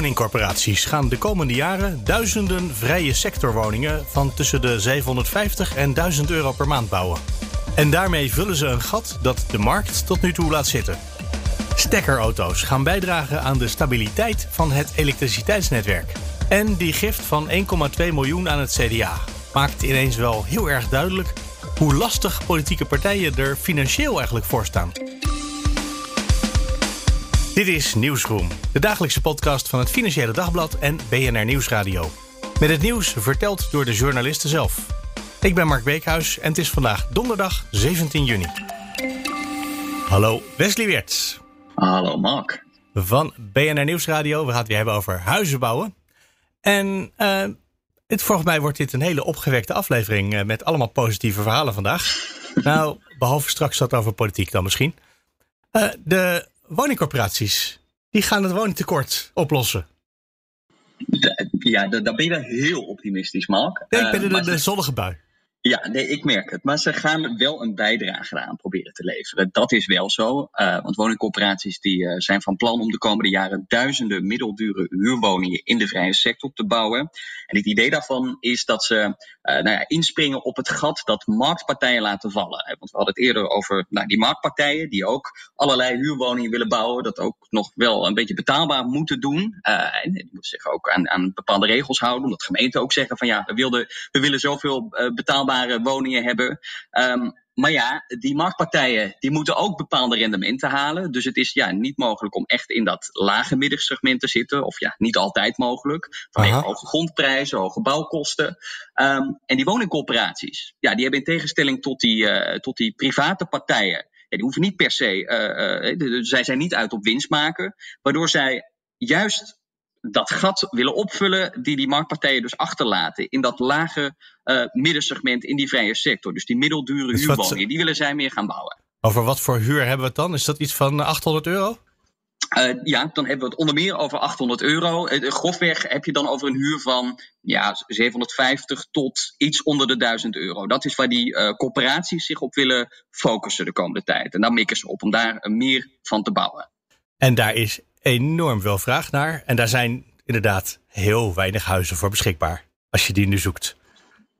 Woningcorporaties gaan de komende jaren duizenden vrije sectorwoningen van tussen de 750 en 1000 euro per maand bouwen. En daarmee vullen ze een gat dat de markt tot nu toe laat zitten. Stekkerauto's gaan bijdragen aan de stabiliteit van het elektriciteitsnetwerk. En die gift van 1,2 miljoen aan het CDA maakt ineens wel heel erg duidelijk hoe lastig politieke partijen er financieel eigenlijk voor staan. Dit is Nieuwsroom, de dagelijkse podcast van het Financiële Dagblad en BNR Nieuwsradio. Met het nieuws verteld door de journalisten zelf. Ik ben Mark Beekhuis en het is vandaag donderdag 17 juni. Hallo Wesley Weerts. Hallo Mark. Van BNR Nieuwsradio. We gaan het weer hebben over huizen bouwen. En uh, het, volgens mij wordt dit een hele opgewekte aflevering uh, met allemaal positieve verhalen vandaag. nou, behalve straks dat over politiek dan misschien. Uh, de woningcorporaties, die gaan het woningtekort oplossen. Ja, daar ben je wel heel optimistisch, Mark. Nee, ik ben in de, de zonnige bui. Ja, nee, ik merk het. Maar ze gaan wel een bijdrage eraan proberen te leveren. Dat is wel zo. Uh, want woningcorporaties die, uh, zijn van plan om de komende jaren duizenden middeldure huurwoningen in de vrije sector te bouwen. En het idee daarvan is dat ze uh, nou ja, inspringen op het gat dat marktpartijen laten vallen. Want we hadden het eerder over nou, die marktpartijen die ook allerlei huurwoningen willen bouwen. Dat ook nog wel een beetje betaalbaar moeten doen. en die moeten zich ook aan, aan bepaalde regels houden. Omdat gemeenten ook zeggen van ja, we, wilden, we willen zoveel betaalbaar woningen hebben. Um, maar ja, die marktpartijen die moeten ook bepaalde rendementen halen. Dus het is ja, niet mogelijk om echt in dat lage middensegment te zitten. Of ja, niet altijd mogelijk. Vanwege Aha. hoge grondprijzen, hoge bouwkosten. Um, en die woningcorporaties, ja, die hebben in tegenstelling tot die, uh, tot die private partijen. Ja, die hoeven niet per se, uh, uh, zij zijn niet uit op winst maken. Waardoor zij juist dat gat willen opvullen die die marktpartijen dus achterlaten in dat lage uh, middensegment in die vrije sector. Dus die middeldure dus huurwoningen, die willen zij meer gaan bouwen. Over wat voor huur hebben we het dan? Is dat iets van 800 euro? Uh, ja, dan hebben we het onder meer over 800 euro. Uh, grofweg heb je dan over een huur van ja, 750 tot iets onder de 1000 euro. Dat is waar die uh, corporaties zich op willen focussen de komende tijd. En daar mikken ze op om daar meer van te bouwen. En daar is enorm veel vraag naar. En daar zijn inderdaad heel weinig huizen voor beschikbaar. Als je die nu zoekt.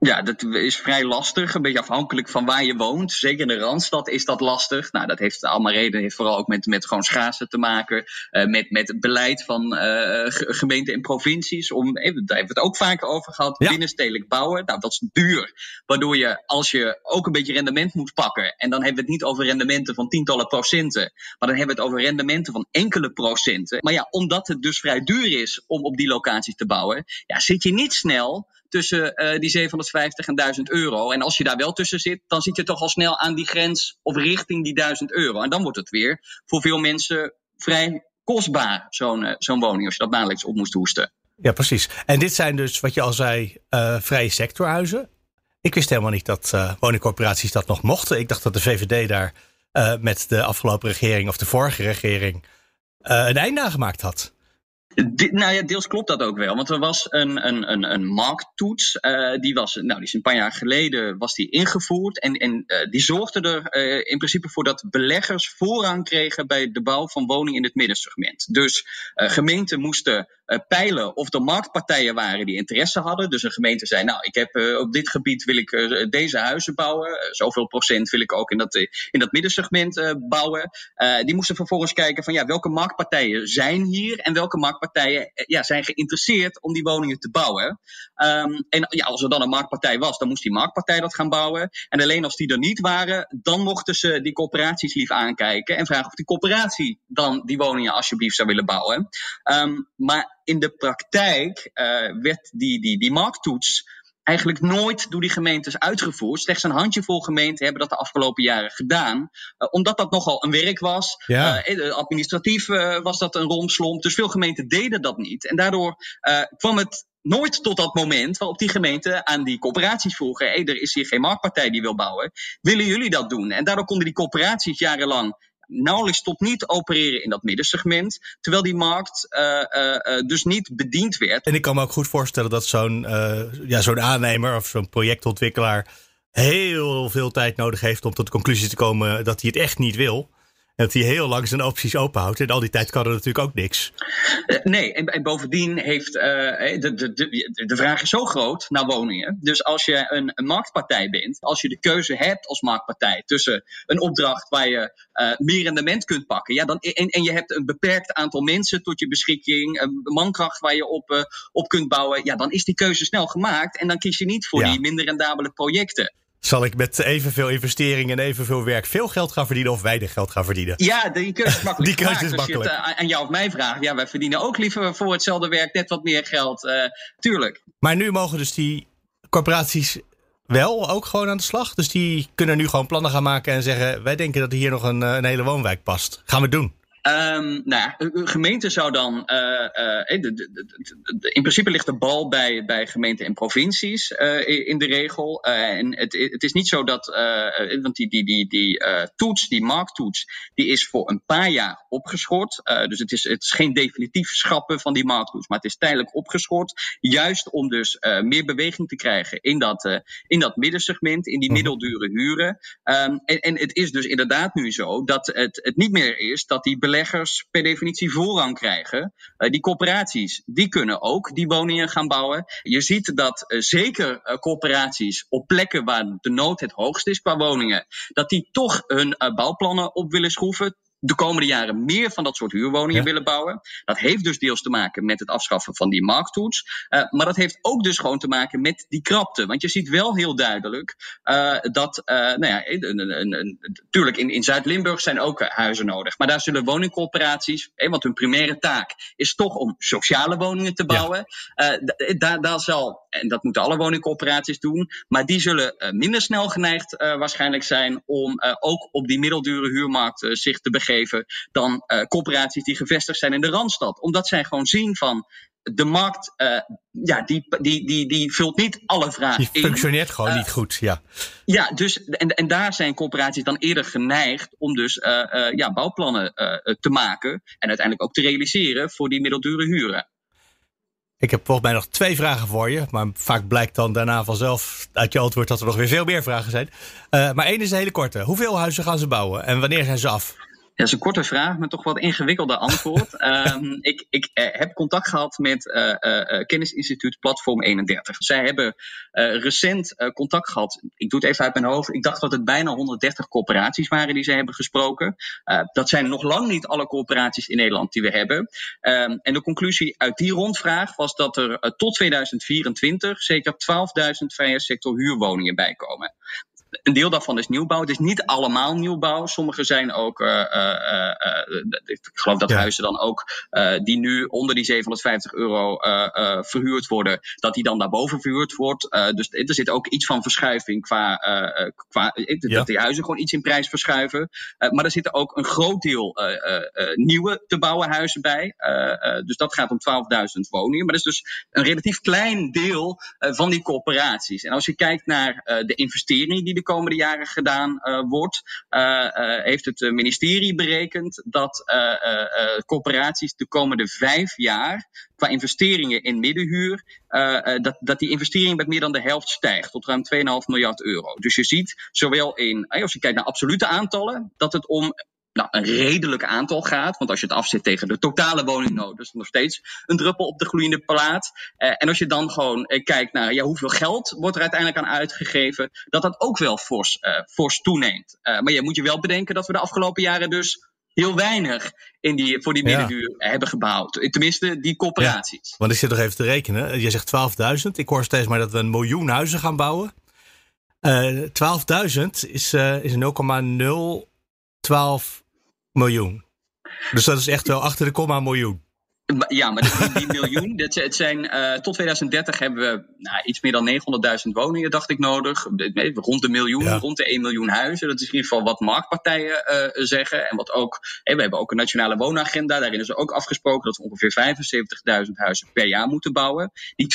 Ja, dat is vrij lastig. Een beetje afhankelijk van waar je woont. Zeker in de Randstad is dat lastig. Nou, dat heeft allemaal reden. heeft vooral ook met, met gewoon schaarste te maken. Uh, met, met het beleid van uh, gemeenten en provincies. Om, daar hebben we het ook vaak over gehad. Ja. Binnenstedelijk bouwen. Nou, dat is duur. Waardoor je, als je ook een beetje rendement moet pakken. En dan hebben we het niet over rendementen van tientallen procenten. Maar dan hebben we het over rendementen van enkele procenten. Maar ja, omdat het dus vrij duur is om op die locaties te bouwen. Ja, zit je niet snel tussen uh, die 750 en 1000 euro. En als je daar wel tussen zit, dan zit je toch al snel aan die grens of richting die 1000 euro. En dan wordt het weer voor veel mensen vrij kostbaar, zo'n uh, zo'n woning, als je dat maandelijks op moest hoesten. Ja, precies. En dit zijn dus, wat je al zei, uh, vrije sectorhuizen. Ik wist helemaal niet dat woningcorporaties dat nog mochten. Ik dacht dat de VVD daar met de afgelopen regering of de vorige regering een einde aan gemaakt had. Nou ja, deels klopt dat ook wel. Want er was een, een, een, een markttoets. Uh, die, was, nou, die is een paar jaar geleden was die ingevoerd. En, en uh, die zorgde er uh, in principe voor dat beleggers voorrang kregen bij de bouw van woningen in het middensegment. Dus gemeenten moesten peilen of er marktpartijen waren die interesse hadden. Dus een gemeente zei, nou, ik heb op dit gebied wil ik deze huizen bouwen. zoveel procent wil ik ook in dat, in dat middensegment bouwen. die moesten vervolgens kijken van, ja, welke marktpartijen zijn hier en welke marktpartijen ja, zijn geïnteresseerd om die woningen te bouwen. Um, en ja, als er dan een marktpartij was, dan moest die marktpartij dat gaan bouwen. En alleen als die er niet waren, dan mochten ze die corporaties lief aankijken en vragen of die corporatie dan die woningen alsjeblieft zou willen bouwen. Um, maar in de praktijk uh, werd die, die, die markttoets eigenlijk nooit door die gemeentes uitgevoerd. Slechts een handjevol gemeenten hebben dat de afgelopen jaren gedaan. Uh, omdat dat nogal een werk was. Ja. Uh, administratief uh, was dat een romslomp. Dus veel gemeenten deden dat niet. En daardoor kwam het nooit tot dat moment waarop die gemeente aan die corporaties vroegen: hé, hey, er is hier geen marktpartij die wil bouwen. Willen jullie dat doen? En daardoor konden die corporaties jarenlang nauwelijks tot niet opereren in dat middensegment. Terwijl die markt uh, uh, dus niet bediend werd. En ik kan me ook goed voorstellen dat zo'n ja, zo'n aannemer of zo'n projectontwikkelaar heel veel tijd nodig heeft om tot de conclusie te komen dat hij het echt niet wil dat hij heel lang zijn opties openhoudt. En al die tijd kan er natuurlijk ook niks. Eh, nee, en, en bovendien heeft uh, de, de, de, de vraag is zo groot naar woningen. Dus als je een, een, marktpartij bent, als je de keuze hebt als marktpartij tussen een opdracht waar je uh, meer rendement kunt pakken, ja, dan, en, en je hebt een beperkt aantal mensen tot je beschikking, een mankracht waar je op, uh, op kunt bouwen, ja, dan is die keuze snel gemaakt. En dan kies je niet voor die minder rendabele projecten. Zal ik met evenveel investeringen en evenveel werk veel geld gaan verdienen of weinig geld gaan verdienen? Ja, die keuze is makkelijk. die keuze is makkelijk. Als je het aan jou of mij vraagt, ja, wij verdienen ook liever voor hetzelfde werk net wat meer geld. Uh, tuurlijk. Maar nu mogen dus die corporaties wel ook gewoon aan de slag. Dus die kunnen nu gewoon plannen gaan maken en zeggen: wij denken dat hier nog een, een hele woonwijk past. Gaan we doen. Um, nou ja, gemeente zou dan. Uh, uh, de, de, de, in principe ligt de bal bij, bij gemeenten en provincies uh, in de regel. en het, het, is niet zo dat. want die, die, die, die toets, die markttoets, die is voor een paar jaar opgeschort. dus het is, het is geen definitief schrappen van die markttoets, maar het is tijdelijk opgeschort. Juist om dus meer beweging te krijgen in dat, in dat middensegment, in die middeldure huren. Um, en, en het is dus inderdaad nu zo dat het, het niet meer is dat die beleggers per definitie voorrang krijgen. Uh, die corporaties, die kunnen ook die woningen gaan bouwen. Je ziet dat uh, zeker uh, corporaties op plekken waar de nood het hoogst is qua woningen, dat die toch hun bouwplannen op willen schroeven de komende jaren meer van dat soort huurwoningen ja. willen bouwen. Dat heeft dus deels te maken met het afschaffen van die markttoets. Uh, maar dat heeft ook dus gewoon te maken met die krapte. Want je ziet wel heel duidelijk uh, dat, uh, nou ja, natuurlijk in, in Zuid-Limburg zijn ook huizen nodig. Maar daar zullen woningcorporaties, eh, want hun primaire taak is toch om sociale woningen te bouwen. Ja. daar, daar zal, en dat moeten alle woningcorporaties doen, maar die zullen minder snel geneigd waarschijnlijk zijn om ook op die middeldure huurmarkt zich te begeven geven dan uh, corporaties die gevestigd zijn in de Randstad. Omdat zij gewoon zien van de markt, uh, ja, die, die, die, die vult niet alle vragen die functioneert in. gewoon uh, niet goed, ja. Ja, dus, en, en daar zijn corporaties dan eerder geneigd om dus ja, bouwplannen te maken en uiteindelijk ook te realiseren voor die middeldure huren. Ik heb volgens mij nog twee vragen voor je. Maar vaak blijkt dan daarna vanzelf uit je antwoord dat er nog weer veel meer vragen zijn. Maar één is een hele korte. Hoeveel huizen gaan ze bouwen en wanneer zijn ze af? Dat is een korte vraag met toch wat ingewikkelde antwoord. um, ik ik uh, heb contact gehad met uh, uh, kennisinstituut Platform 31. Zij hebben recent contact gehad. Ik doe het even uit mijn hoofd. Ik dacht dat het bijna 130 corporaties waren die zij hebben gesproken. dat zijn nog lang niet alle corporaties in Nederland die we hebben. Um, en de conclusie uit die rondvraag was dat er tot 2024 zeker 12.000 vrije sector huurwoningen bijkomen een deel daarvan is nieuwbouw. Het is niet allemaal nieuwbouw. Sommige zijn ook, uh, uh, ik geloof dat ja. huizen dan ook, die nu onder die 750 euro verhuurd worden, dat die dan daarboven verhuurd wordt. dus er zit ook iets van verschuiving qua, qua ja. dat die huizen gewoon iets in prijs verschuiven. maar er zitten ook een groot deel nieuwe te bouwen huizen bij. dus dat gaat om 12.000 woningen. Maar dat is dus een relatief klein deel van die corporaties. En als je kijkt naar de investeringen die de komende jaren gedaan uh, wordt, uh, uh, heeft het ministerie berekend dat corporaties de komende vijf jaar qua investeringen in middenhuur, dat, dat die investering met meer dan de helft stijgt tot ruim 2,5 miljard euro. Dus je ziet zowel in, als je kijkt naar absolute aantallen, dat het om nou, een redelijk aantal gaat. Want als je het afzet tegen de totale woningnood, is het nog steeds een druppel op de gloeiende plaat. Uh, en als je dan gewoon uh, kijkt naar ja, hoeveel geld wordt er uiteindelijk aan uitgegeven, dat dat ook wel fors, uh, fors toeneemt. maar je moet je wel bedenken dat we de afgelopen jaren dus heel weinig in die, voor die middenduur ja. hebben gebouwd. Tenminste, die corporaties. Ja, want ik zit nog even te rekenen. Je zegt 12.000. Ik hoor steeds maar dat we een miljoen huizen gaan bouwen. 12.000 is, is 0,012 miljoen. Dus dat is echt wel achter de komma miljoen. Ja, maar die, die miljoen, dat, het zijn, uh, tot 2030 hebben we nou, iets meer dan 900.000 woningen, dacht ik, nodig. Rond de miljoen, ja. rond de 1 miljoen huizen. Dat is in ieder geval wat marktpartijen uh, zeggen. En wat ook, hey, we hebben ook een nationale woonagenda. Daarin is ook afgesproken dat we ongeveer 75.000 huizen per jaar moeten bouwen. Die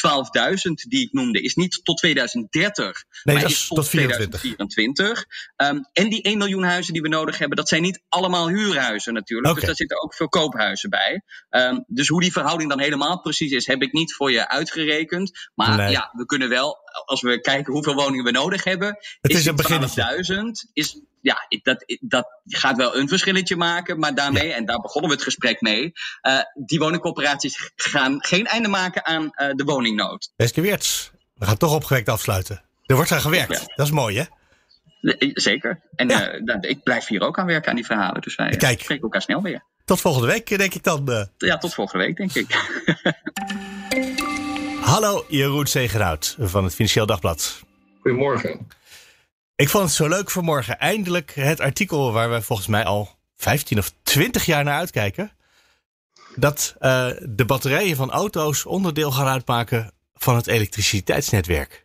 12.000 die ik noemde, is niet tot 2030, nee, maar dat is tot, tot 2024. Um, en die 1 miljoen huizen die we nodig hebben, dat zijn niet allemaal huurhuizen natuurlijk. Okay. Dus daar zitten ook veel koophuizen bij. Um, dus hoe die verhouding dan helemaal precies is, heb ik niet voor je uitgerekend. Maar Nee. ja, we kunnen wel, als we kijken hoeveel woningen we nodig hebben, Het is die een beginnetje. 12.000 is ja, dat, dat gaat wel een verschilletje maken, maar daarmee, en daar begonnen we het gesprek mee, eh, die woningcorporaties gaan geen einde maken aan eh, de woningnood. Weske Weerts, we gaan toch opgewekt afsluiten. Er wordt aan gewerkt. Ja. Dat is mooi, hè? Eh, Zeker. En Ja. eh, ik blijf hier ook aan werken aan die verhalen, dus wij Kijk. spreken elkaar snel weer. Tot volgende week, denk ik dan. eh. Ja, tot volgende week, denk ik. Hallo, Jeroen Zegenhout van het Financieel Dagblad. Goedemorgen. Ik vond het zo leuk vanmorgen. Eindelijk het artikel waar we volgens mij al 15 of 20 jaar naar uitkijken. Dat eh, de batterijen van auto's onderdeel gaan uitmaken van het elektriciteitsnetwerk.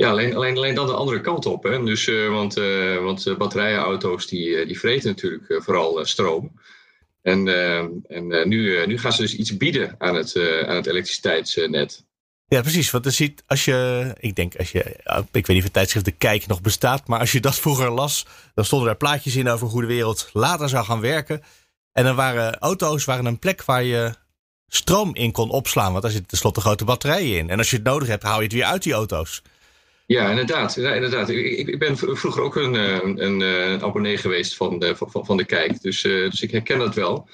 Ja, alleen, alleen, alleen dan de andere kant op. Hè? Dus, eh, want eh, want eh, batterijenauto's die, die vreten natuurlijk vooral stroom. En, en nu, nu gaan ze dus iets bieden aan het, aan het elektriciteitsnet. Ja, precies. Want je ziet, als je, ik denk, als je, ik weet niet of het tijdschrift De Kijk nog bestaat, maar als je dat vroeger las, dan stonden daar plaatjes in over hoe de wereld later zou gaan werken. En dan waren auto's waren een plek waar je stroom in kon opslaan, want daar zitten tenslotte grote batterijen in. En als je het nodig hebt, haal je het weer uit die auto's. Ja, inderdaad. Ja, inderdaad. Ik, ik- ben vroeger ook een, eh, een, een, eh, abonnee geweest van de, van, van de Kijk. Dus, eh, dus ik herken dat wel.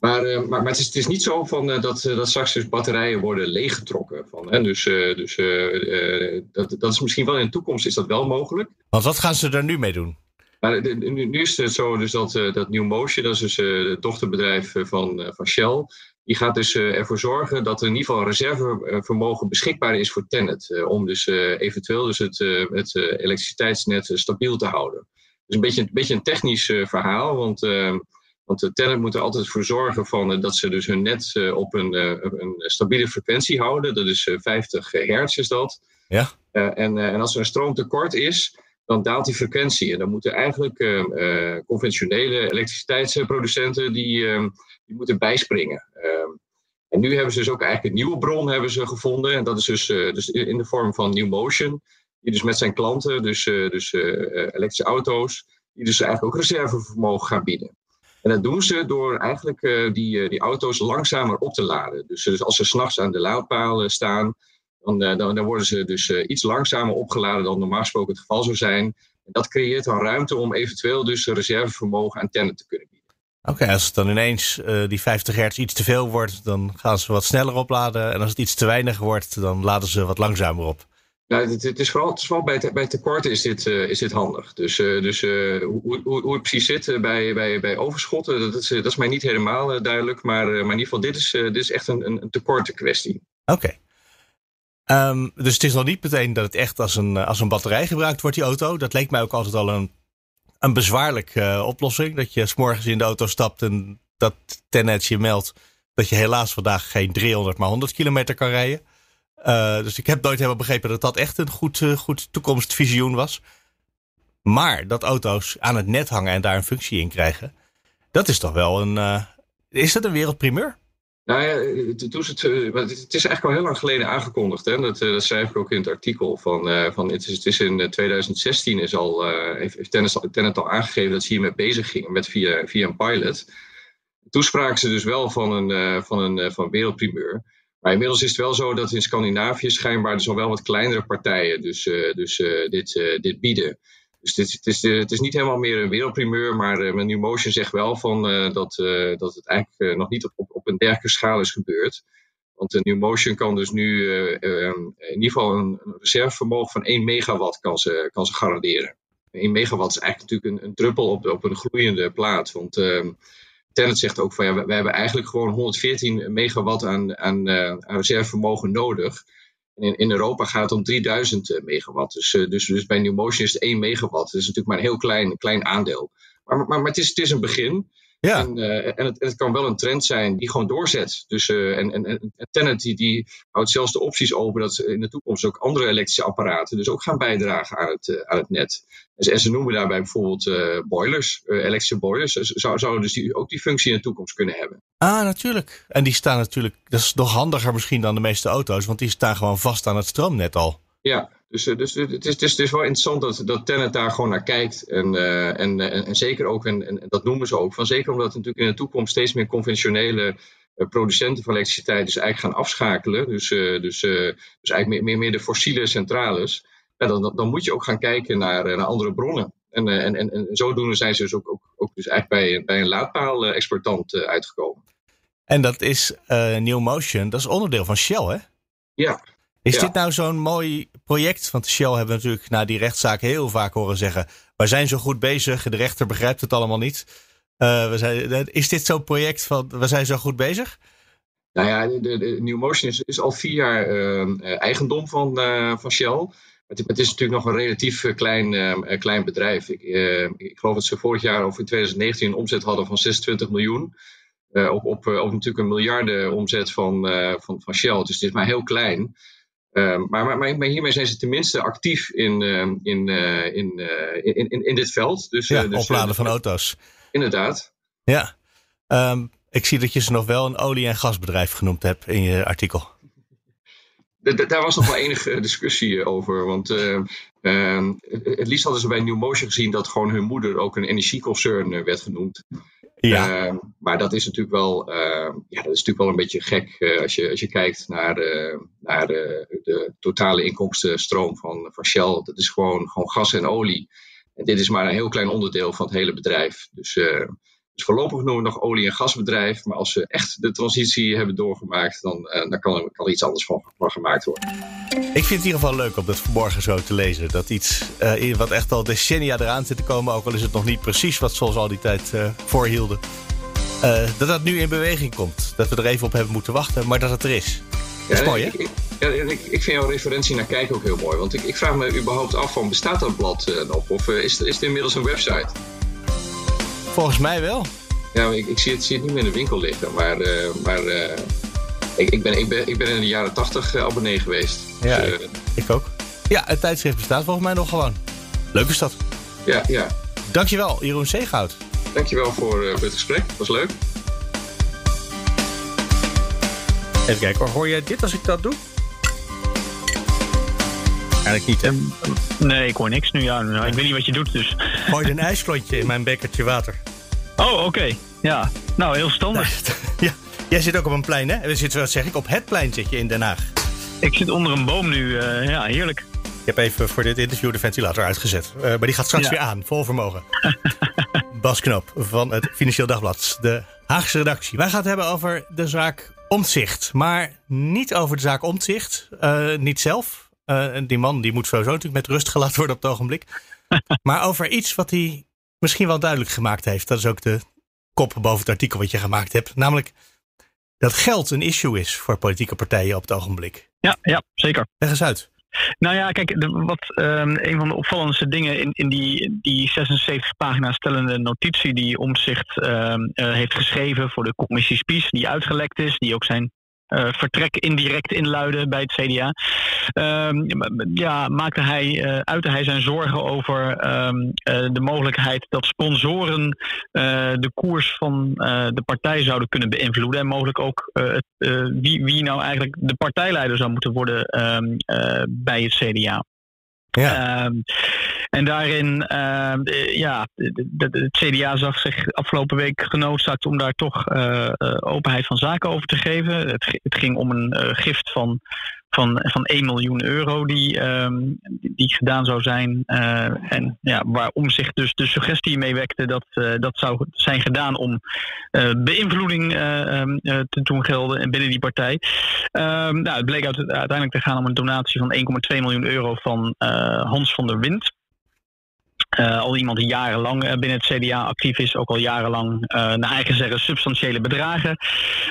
Maar, eh, maar, maar het, is, het is niet zo van, eh, dat, eh, dat straks dus batterijen worden leeggetrokken. Van, hè? Dus, eh, dus eh, eh, dat, dat is misschien wel in de toekomst is dat wel mogelijk. Want wat gaan ze er nu mee doen? Maar de- nu, nu is het zo dus dat, eh, dat New Motion, dat is dus eh, het dochterbedrijf eh, van, eh, van Shell, die gaat dus eh, ervoor zorgen dat er in ieder geval reservevermogen beschikbaar is voor Tennet. eh, om dus eh, eventueel dus het, het elektriciteitsnet stabiel te houden. Dus een beetje, een beetje een technisch verhaal, want, want de Tennet moet er altijd voor zorgen van, dat ze dus hun net op een, een stabiele frequentie houden. Dat is eh, 50 hertz is dat. Ja. En, en als er een stroomtekort is, dan daalt die frequentie. En dan moeten eigenlijk eh, eh, conventionele elektriciteitsproducenten die, eh, die moeten bijspringen. Eh, en nu hebben ze dus ook eigenlijk een nieuwe bron hebben ze gevonden. En dat is dus, eh, dus in de vorm van New Motion. Die dus met zijn klanten, dus, eh, dus elektrische auto's, die dus eigenlijk ook reservevermogen gaan bieden. En dat doen ze door eigenlijk die, die auto's langzamer op te laden. Dus, dus als ze s'nachts aan de laadpalen staan, dan, eh, dan, dan worden ze dus eh, iets langzamer opgeladen dan normaal gesproken het geval zou zijn. En dat creëert dan ruimte om eventueel dus reservevermogen aan tennen te kunnen bieden. Oké, als het dan ineens eh, die 50 hertz iets te veel wordt, dan gaan ze wat sneller opladen. En als het iets te weinig wordt, dan laden ze wat langzamer op. Nou, het, het is vooral, het is vooral bij, te- bij tekorten is dit, is dit handig. Dus, dus hoe, hoe, hoe het precies zit bij, bij, bij overschotten, dat is, dat is mij niet helemaal duidelijk. Maar, maar in ieder geval, dit is, dit is echt een, een, een tekortenkwestie. Oké. Ehm, dus het is nog niet meteen dat het echt als een, eh, als een batterij gebruikt wordt, die auto. Dat leek mij ook altijd al een, een bezwaarlijke eh, oplossing. Dat je s'morgens in de auto stapt en dat Tennet je meldt dat je helaas vandaag geen 300, maar 100 kilometer kan rijden. Eh, dus ik heb nooit helemaal begrepen dat dat echt een goed, goed toekomstvisioen was. Maar dat auto's aan het net hangen en daar een functie in krijgen, dat is toch wel een. is dat een wereldprimeur? Nou ja, toen eh, want het het is eigenlijk al heel lang geleden aangekondigd. Hè? Dat, eh, dat schrijf ik ook in het artikel. Van, eh, van het, is, het is in eh, 2016 is al, heeft, heeft Tennet, al- aangegeven dat ze hiermee bezig gingen met via, via een pilot. Toen spraken ze dus wel van een, van een van wereldprimeur. Maar inmiddels is het wel zo dat in Scandinavië schijnbaar dus al wel wat kleinere partijen dus, dus, dit, dit bieden. Dus het, is, eh, het is niet helemaal meer een wereldprimeur, maar uh, New Motion zegt wel van, uh, dat, dat het eigenlijk nog niet op, op, een dergelijke schaal is gebeurd. Want de New Motion kan dus nu in ieder geval een, reservevermogen van 1 megawatt kan ze, kan ze garanderen. 1 megawatt is eigenlijk natuurlijk een, druppel op, op een gloeiende plaat. Want ehm, Tennet zegt ook van ja, we, we, hebben eigenlijk gewoon 114 megawatt aan, aan, aan reservevermogen nodig. In, Europa gaat het om 3000 megawatt. Dus, dus, dus bij New Motion is het 1 megawatt. Dat is natuurlijk maar een heel klein, klein aandeel. Maar, maar, maar het, is, het is een begin. Ja. En, en, het, het, kan wel een trend zijn die gewoon doorzet. Dus, en, en, en Tenet die, die houdt zelfs de opties open dat in de toekomst ook andere elektrische apparaten dus ook gaan bijdragen aan het, aan het net. En ze, noemen daarbij bijvoorbeeld boilers, elektrische boilers. Zou, zouden dus die, ook die functie in de toekomst kunnen hebben. Ah, natuurlijk. En die staan natuurlijk, dat is nog handiger misschien dan de meeste auto's, want die staan gewoon vast aan het stroomnet al. Ja, dus, eh, dus het, is, het, is, het is wel interessant dat, dat Tenet daar gewoon naar kijkt. En, uh, en, en, zeker ook, en, en dat noemen ze ook, van zeker omdat natuurlijk in de toekomst steeds meer conventionele uh, producenten van elektriciteit dus eigenlijk gaan afschakelen. Dus, uh, dus, dus eigenlijk meer, meer, meer de fossiele centrales. Ja, dan, dan moet je ook gaan kijken naar, naar andere bronnen. En, en, en, en zodoende zijn ze dus ook, ook, ook dus eigenlijk bij, bij een laadpaal-exportant uitgekomen. En dat is New Motion, dat is onderdeel van Shell, hè? Ja, is dit nou zo'n mooi project? Want Shell hebben natuurlijk na die rechtszaak heel vaak horen zeggen: wij zijn zo goed bezig, de rechter begrijpt het allemaal niet. Uh, we zijn, is dit zo'n project van we zijn zo goed bezig? Nou ja, de, de New Motion is, is, al vier jaar uh, eigendom van, uh, van Shell. Het, het, is natuurlijk nog een relatief klein, klein bedrijf. Ik, ik, geloof dat ze vorig jaar of in 2019 een omzet hadden van 26 miljoen. op, op, op natuurlijk een miljarden omzet van, van, van Shell. Dus het is maar heel klein. Ehm, maar, maar, maar, hiermee zijn ze tenminste actief in, uh, in, uh, in, uh, in, in, in, dit veld. Dus, ja, dus, opladen van auto's. Inderdaad. Ja. Um, ik zie dat je ze nog wel een olie- en gasbedrijf genoemd hebt in je artikel. Daar was nog wel enige discussie over. Want uh, uh, het liefst hadden ze bij New Motion gezien dat gewoon hun moeder ook een energieconcern werd genoemd. Ja. Uh, maar dat is natuurlijk wel, uh, ja, dat is natuurlijk wel een beetje gek uh, als, je, als je kijkt naar, de, naar de, de totale inkomstenstroom van, van Shell. Dat is gewoon, gewoon gas en olie. En dit is maar een heel klein onderdeel van het hele bedrijf. Dus, dus voorlopig noemen we nog olie- en gasbedrijf. Maar als ze echt de transitie hebben doorgemaakt, dan, dan kan, er, kan er iets anders van, van, gemaakt worden. Ik vind het in ieder geval leuk om dat vanmorgen zo te lezen. Dat iets wat echt al decennia eraan zit te komen, ook al is het nog niet precies wat zoals al die tijd voorhielden. Uh, dat dat nu in beweging komt. Dat we er even op hebben moeten wachten, maar dat het er is. Dat is mooi, hè? Ik, ja, ik, ik vind jouw referentie naar kijken ook heel mooi. Want ik, ik vraag me überhaupt af van, bestaat dat blad uh, nog? Of uh, is, is het inmiddels een website? Volgens mij wel. Ja, ik, ik zie, het, zie het niet meer in de winkel liggen. Maar, maar ik, ik, ben, ik, ben, ik ben in de jaren tachtig abonnee geweest. Ja, dus, ik, ik ook. Ja, het tijdschrift bestaat volgens mij nog gewoon. Leuke stad. Ja, ja. Dankjewel, Jeroen Zeegoud. Dankjewel voor, uh, voor het gesprek. Het was leuk. Even kijken hoor. Hoor jij dit als ik dat doe? Eigenlijk niet, hè? Nee, ik hoor niks nu. Ja, nou, ik weet niet wat je doet, dus... Gooi een ijsklontje in mijn bekertje water. Oh, oké. Okay. Ja. Nou, heel standaard. ja. Jij zit ook op een plein, hè? We zitten, wat zeg ik, op het plein zit je in Den Haag. Ik zit onder een boom nu. Uh, ja, heerlijk. Ik heb even voor dit interview de ventilator uitgezet. Uh, maar die gaat straks ja. weer aan, vol vermogen. Bas Knoop van het Financieel Dagblad, de Haagse redactie. Wij gaan het hebben over de zaak Omtzigt. Maar niet over de zaak Omtzigt. Uh, niet zelf. Uh, die man die moet sowieso natuurlijk met rust gelaten worden op het ogenblik. maar over iets wat hij misschien wel duidelijk gemaakt heeft. Dat is ook de kop boven het artikel wat je gemaakt hebt. Namelijk dat geld een issue is voor politieke partijen op het ogenblik. Ja, ja zeker. Leg eens uit. Nou ja, kijk, de, wat um, een van de opvallendste dingen in, in die, die 76 pagina's stellende notitie die Omzicht um, uh, heeft geschreven voor de commissie Spies, die uitgelekt is, die ook zijn uh, vertrek indirect inluiden bij het CDA. Um, ja, maakte hij, uh, uitte hij zijn zorgen over um, uh, de mogelijkheid dat sponsoren de koers van de partij zouden kunnen beïnvloeden. En mogelijk ook wie, wie nou eigenlijk de partijleider zou moeten worden um, bij het CDA. Ja. Um, en daarin, uh, ja, het CDA zag zich afgelopen week genoodzaakt om daar toch uh, openheid van zaken over te geven. Het, het ging om een uh, gift van, van, van 1 miljoen euro die, um, die gedaan zou zijn. Uh, en ja, waarom zich dus de suggestie mee wekte dat dat zou zijn gedaan om beïnvloeding um, te doen gelden binnen die partij. nou, het bleek uit, uiteindelijk te gaan om een donatie van 1,2 miljoen euro van Hans van der Wind. Uh, al iemand die jarenlang uh, binnen het CDA actief is, ook al jarenlang uh, naar eigen zeggen substantiële bedragen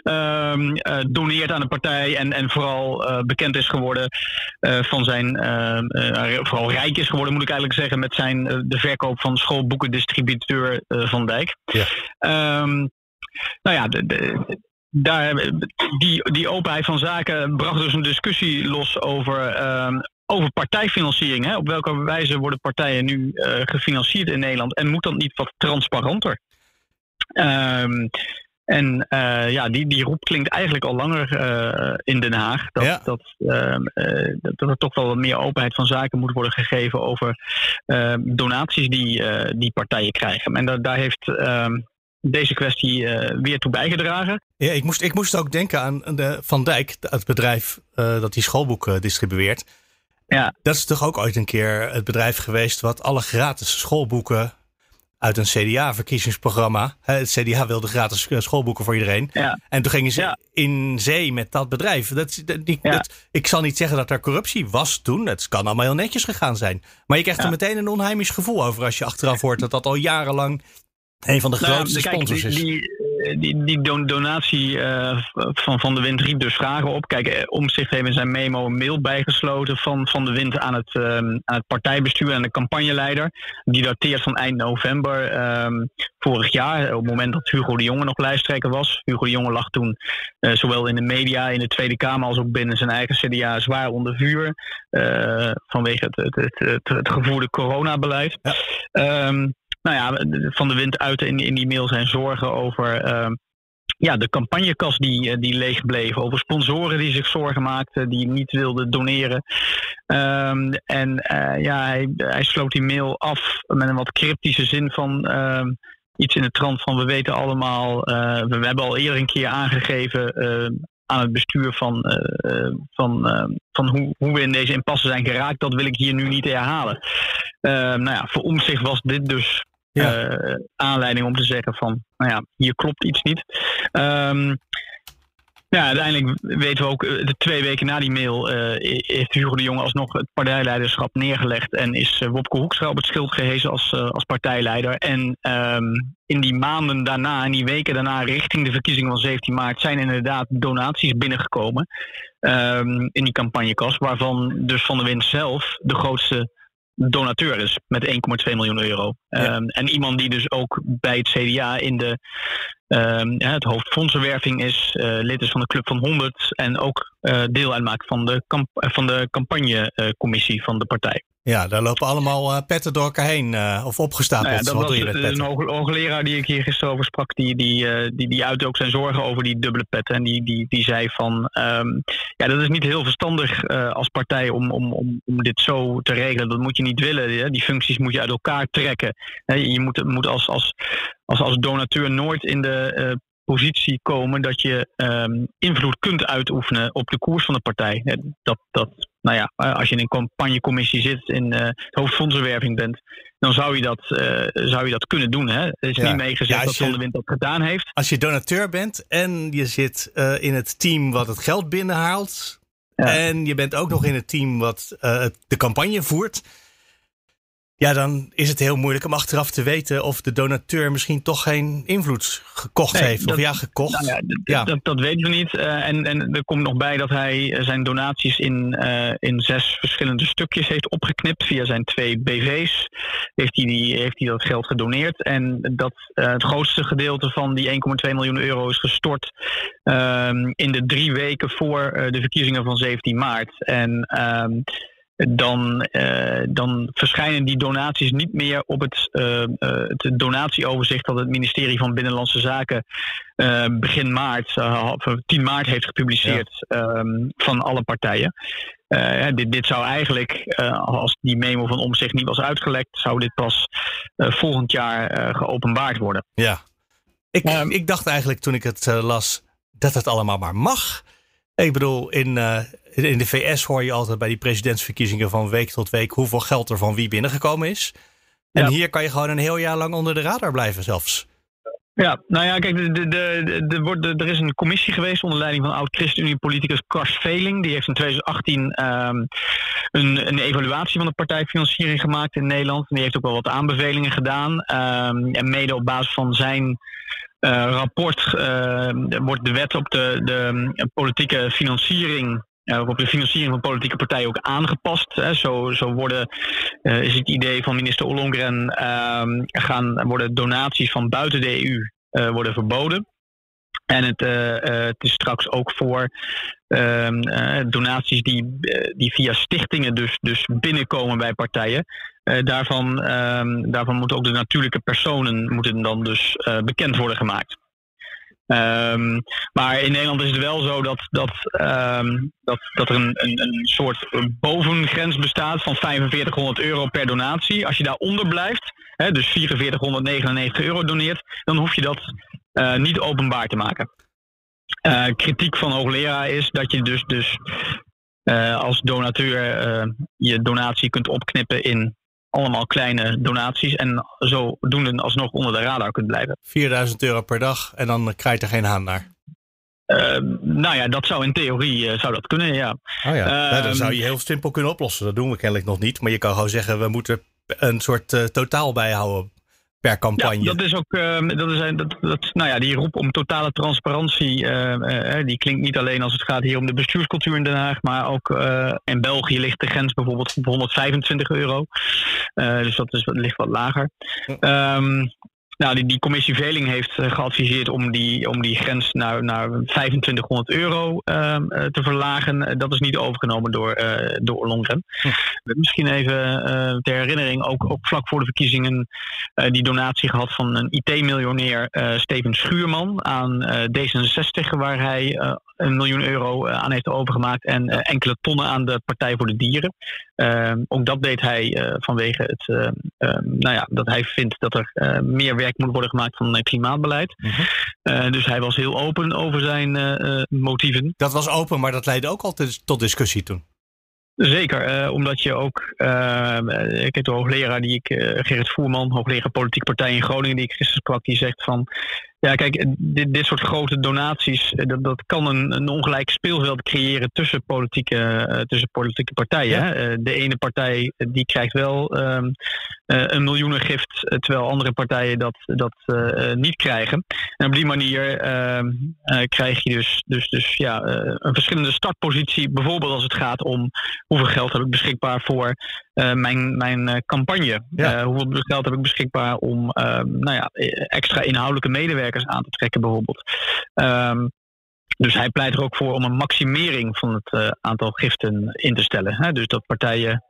ehm, doneert aan de partij en, en vooral bekend is geworden van zijn, vooral rijk is geworden moet ik eigenlijk zeggen, met zijn de verkoop van schoolboekendistributeur Van Dijk. Ja. Um, nou ja, de, de, daar, die, die openheid van zaken bracht dus een discussie los over um, over partijfinanciering. Hè? Op welke wijze worden partijen nu uh, gefinancierd in Nederland? En moet dat niet wat transparanter? Um, en uh, ja, die, die roep klinkt eigenlijk al langer uh, in Den Haag. Dat, ja. dat, dat er toch wel wat meer openheid van zaken moet worden gegeven over ehm, donaties die, die partijen krijgen. En da daar heeft ehm, deze kwestie weer toe bijgedragen. Ja, ik moest, ik moest ook denken aan de Van Dijk, het bedrijf dat die schoolboeken distribueert. Ja. Dat is toch ook ooit een keer het bedrijf geweest wat alle gratis schoolboeken uit een CDA-verkiezingsprogramma. Het CDA wilde gratis eh, schoolboeken voor iedereen. Ja. En toen gingen ze in zee met dat bedrijf. Dat, die, dat, ik zal niet zeggen dat er corruptie was toen. Het kan allemaal heel netjes gegaan zijn. Maar je krijgt er meteen een onheimisch gevoel over als je achteraf hoort dat dat al jarenlang een van de nou, grootste sponsors is. Die, die, die donatie uh, van Van de Wind riep dus vragen op. Kijk, eh, Omzicht heeft in zijn memo een mail bijgesloten van Van de Wind aan het, um, aan het partijbestuur en de campagneleider. Die dateert van eind november um, vorig jaar, op het moment dat Hugo de Jonge nog lijsttrekker was. Hugo de Jonge lag toen zowel in de media, in de Tweede Kamer als ook binnen zijn eigen CDA zwaar onder vuur. Vanwege het, het, het, het, het gevoerde coronabeleid. Ja. Um, nou ja, Van de Wind uit in, in die mail zijn zorgen over uh, ja, de campagnekas die, eh, die leeg bleef. Over sponsoren die zich zorgen maakten, die niet wilden doneren. Um, en uh, ja, hij, hij sloot die mail af met een wat cryptische zin van uh, iets in de trant van we weten allemaal, uh, we, we, hebben al eerder een keer aangegeven aan het bestuur van, van, van hoe, hoe we in deze impasse zijn geraakt, dat wil ik hier nu niet herhalen. Uh, nou ja, voor omzicht was dit dus Uh, aanleiding om te zeggen van, nou ja, hier klopt iets niet. Um, ja, uiteindelijk weten we ook, eh, de twee weken na die mail uh, heeft Hugo de Jong alsnog het partijleiderschap neergelegd en is Wopke Hoekstra op het schild gehezen als, als partijleider. En um, in die maanden daarna en die weken daarna richting de verkiezingen van 17 maart zijn inderdaad donaties binnengekomen um, in die campagnekas, waarvan dus Van der Wind zelf de grootste donateur is met 1,2 miljoen euro. Um, en iemand die dus ook bij het CDA in de um, ja, het hoofd fondsenwerving is, uh, lid is van de Club van 100 en ook deel uitmaakt van de, van de campagnecommissie van de partij. Ja, daar lopen allemaal uh, petten door elkaar heen of opgestapeld. Nou ja, dat was een hoogleraar die ik hier gisteren over sprak, die, die, die, die uitte ook zijn zorgen over die dubbele petten. En die, die, die zei van, um, ja, dat is niet heel verstandig als partij om, om, om, om dit zo te regelen. Dat moet je niet willen. Hè? Die functies moet je uit elkaar trekken. Je moet, moet als, als, als, als donateur nooit in de positie komen dat je um, invloed kunt uitoefenen op de koers van de partij. Dat, dat, nou ja, als je in een campagnecommissie zit, in uh, hoofdfondsenwerving bent, dan zou je dat, uh, zou je dat kunnen doen. Hè? Er is niet meegezegd ja, dat Van de Wind dat gedaan heeft. Als je donateur bent en je zit uh, in het team wat het geld binnenhaalt. Ja. En je bent ook nog in het team wat de campagne voert ja, dan is het heel moeilijk om achteraf te weten of de donateur misschien toch geen invloed gekocht heeft. of ja, gekocht. Nou ja, ja. Dat, dat weten we niet. Uh, en, en er komt nog bij dat hij eh, zijn donaties in, uh, in zes verschillende stukjes heeft opgeknipt. Via zijn twee BV's heeft hij, die, heeft hij dat geld gedoneerd. En dat uh, het grootste gedeelte van die 1,2 miljoen euro is gestort ehm, in de drie weken voor de verkiezingen van 17 maart. En ehm, dan, uh, dan verschijnen die donaties niet meer op het, uh, het donatieoverzicht dat het ministerie van Binnenlandse Zaken begin maart, 10 maart heeft gepubliceerd ja. um, van alle partijen. dit, dit zou eigenlijk, als die memo van omzicht niet was uitgelekt, zou dit pas volgend jaar geopenbaard worden. Ja, ik, um, ik dacht eigenlijk toen ik het las dat het allemaal maar mag. Ik bedoel, in, uh, in de VS hoor je altijd bij die presidentsverkiezingen van week tot week hoeveel geld er van wie binnengekomen is. En hier kan je gewoon een heel jaar lang onder de radar blijven zelfs. Ja, nou ja, kijk, de, de, de, er is een commissie geweest onder leiding van oud-ChristenUnie-politicus Kars Veling. Die heeft in 2018 ehm, een, een, evaluatie van de partijfinanciering gemaakt in Nederland. En die heeft ook wel wat aanbevelingen gedaan. Ehm, en mede op basis van zijn rapport uh, wordt de wet op de, de politieke financiering op de financiering van politieke partijen ook aangepast. Hè. Zo, zo worden, is het idee van minister Ollongren, uh, gaan worden donaties van buiten de EU worden verboden. En het, het is straks ook voor ehm, donaties die, die via stichtingen dus, dus binnenkomen bij partijen. Daarvan, ehm, daarvan moeten ook de natuurlijke personen moeten dan dus bekend worden gemaakt. Um, maar in Nederland is het wel zo dat, dat, um, dat, dat er een, een, een soort bovengrens bestaat van 4500 euro per donatie. Als je daaronder blijft, hè, dus 4499 euro doneert, dan hoef je dat uh, niet openbaar te maken. Kritiek van hoogleraar is dat je dus, dus als donateur je donatie kunt opknippen in allemaal kleine donaties. En zodoende alsnog onder de radar kunt blijven. 4000 euro per dag en dan krijg je er geen haan naar. Uh, nou ja, dat zou in theorie uh, zou dat kunnen, ja. Oh ja. Uh, nou, dan zou je heel simpel kunnen oplossen. Dat doen we kennelijk nog niet. Maar je kan gewoon zeggen, we moeten een soort uh, totaal bijhouden per campagne. Ja, dat is ook, uh, dat is, dat, dat, nou ja, die roep om totale transparantie, uh, uh, die klinkt niet alleen als het gaat hier om de bestuurscultuur in Den Haag, maar ook in België ligt de grens bijvoorbeeld op 125 euro. dus dat, is, dat ligt wat lager. Um, nou, die, die commissie Veling heeft uh, geadviseerd om die, om die grens naar, naar 2500 euro uh, te verlagen. Dat is niet overgenomen door, uh, door Longren. Hm. Misschien even ter herinnering, ook, ook vlak voor de verkiezingen die donatie gehad van een IT-miljonair Steven Schuurman aan D66, waar hij een miljoen euro aan heeft overgemaakt en enkele tonnen aan de Partij voor de Dieren. Ehm, ook dat deed hij vanwege het, nou ja, dat hij vindt dat er meer werk moet worden gemaakt van klimaatbeleid. Mhm. Dus hij was heel open over zijn motieven. Dat was open, maar dat leidde ook altijd tot discussie toen. Zeker, omdat je ook, ik heb de hoogleraar die ik, Gerrit Voerman, hoogleraar politieke partij in Groningen, die ik gisteren sprak, die zegt van ja, kijk, dit, dit soort grote donaties, eh, dat, dat kan een, een ongelijk speelveld creëren tussen politieke, uh, tussen politieke partijen. Ja. Uh, de ene partij die krijgt wel um, uh, een miljoenengift, terwijl andere partijen dat, dat niet krijgen. En op die manier ehm, krijg je dus, dus, dus ja, een verschillende startpositie, bijvoorbeeld als het gaat om hoeveel geld heb ik beschikbaar voor mijn, mijn campagne. Ja. hoeveel geld heb ik beschikbaar om ehm, nou ja, extra inhoudelijke medewerkers aan te trekken bijvoorbeeld. Um, dus hij pleit er ook voor om een maximering van het uh, aantal giften in te stellen. Hè? Dus dat partijen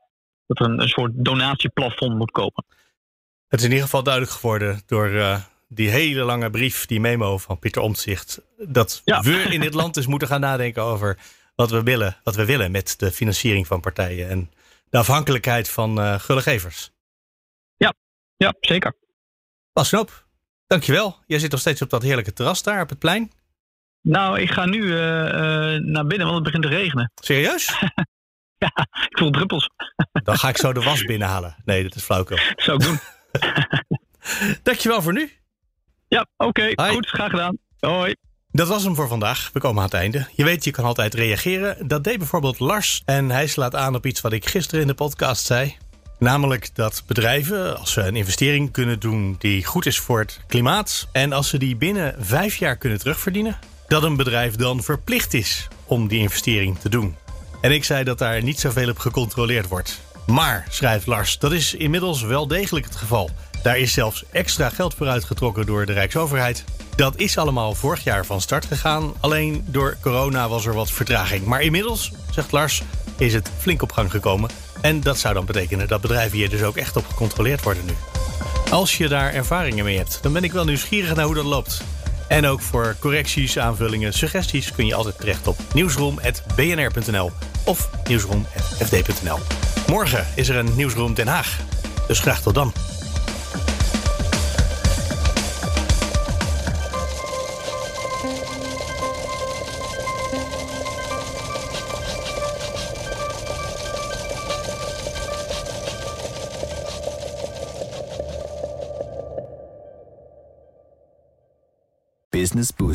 dat er een, een, soort donatieplafond moet komen. Het is in ieder geval duidelijk geworden door uh, die hele lange brief, die memo van Pieter Omtzigt, dat ja. we in dit land dus moeten gaan nadenken over wat we willen, wat we willen met de financiering van partijen en de afhankelijkheid van uh, gullegevers. Ja, ja, zeker. Pas op, Dankjewel. Jij zit nog steeds op dat heerlijke terras daar op het plein. Nou, ik ga nu uh, uh, naar binnen, want het begint te regenen. Serieus? ja, ik voel druppels. Dan ga ik zo de was binnenhalen. Nee, dat is flauwkul. Zou ik doen. Dankjewel voor nu. Ja, oké. Okay, goed. Graag gedaan. Hoi. Dat was hem voor vandaag. We komen aan het einde. Je weet, je kan altijd reageren. Dat deed bijvoorbeeld Lars. En hij slaat aan op iets wat ik gisteren in de podcast zei. Namelijk dat bedrijven, als ze een investering kunnen doen die goed is voor het klimaat. en als ze die binnen vijf jaar kunnen terugverdienen. dat een bedrijf dan verplicht is om die investering te doen. En ik zei dat daar niet zoveel op gecontroleerd wordt. Maar, schrijft Lars, dat is inmiddels wel degelijk het geval. Daar is zelfs extra geld voor uitgetrokken door de Rijksoverheid. Dat is allemaal vorig jaar van start gegaan. Alleen door corona was er wat vertraging. Maar inmiddels, zegt Lars, is het flink op gang gekomen. En dat zou dan betekenen dat bedrijven hier dus ook echt op gecontroleerd worden nu. Als je daar ervaringen mee hebt, dan ben ik wel nieuwsgierig naar hoe dat loopt. En ook voor correcties, aanvullingen, suggesties kun je altijd terecht op nieuwsroom.bnr.nl of nieuwsroom.fd.nl. Morgen is er een Nieuwsroom Den Haag. Dus graag tot dan.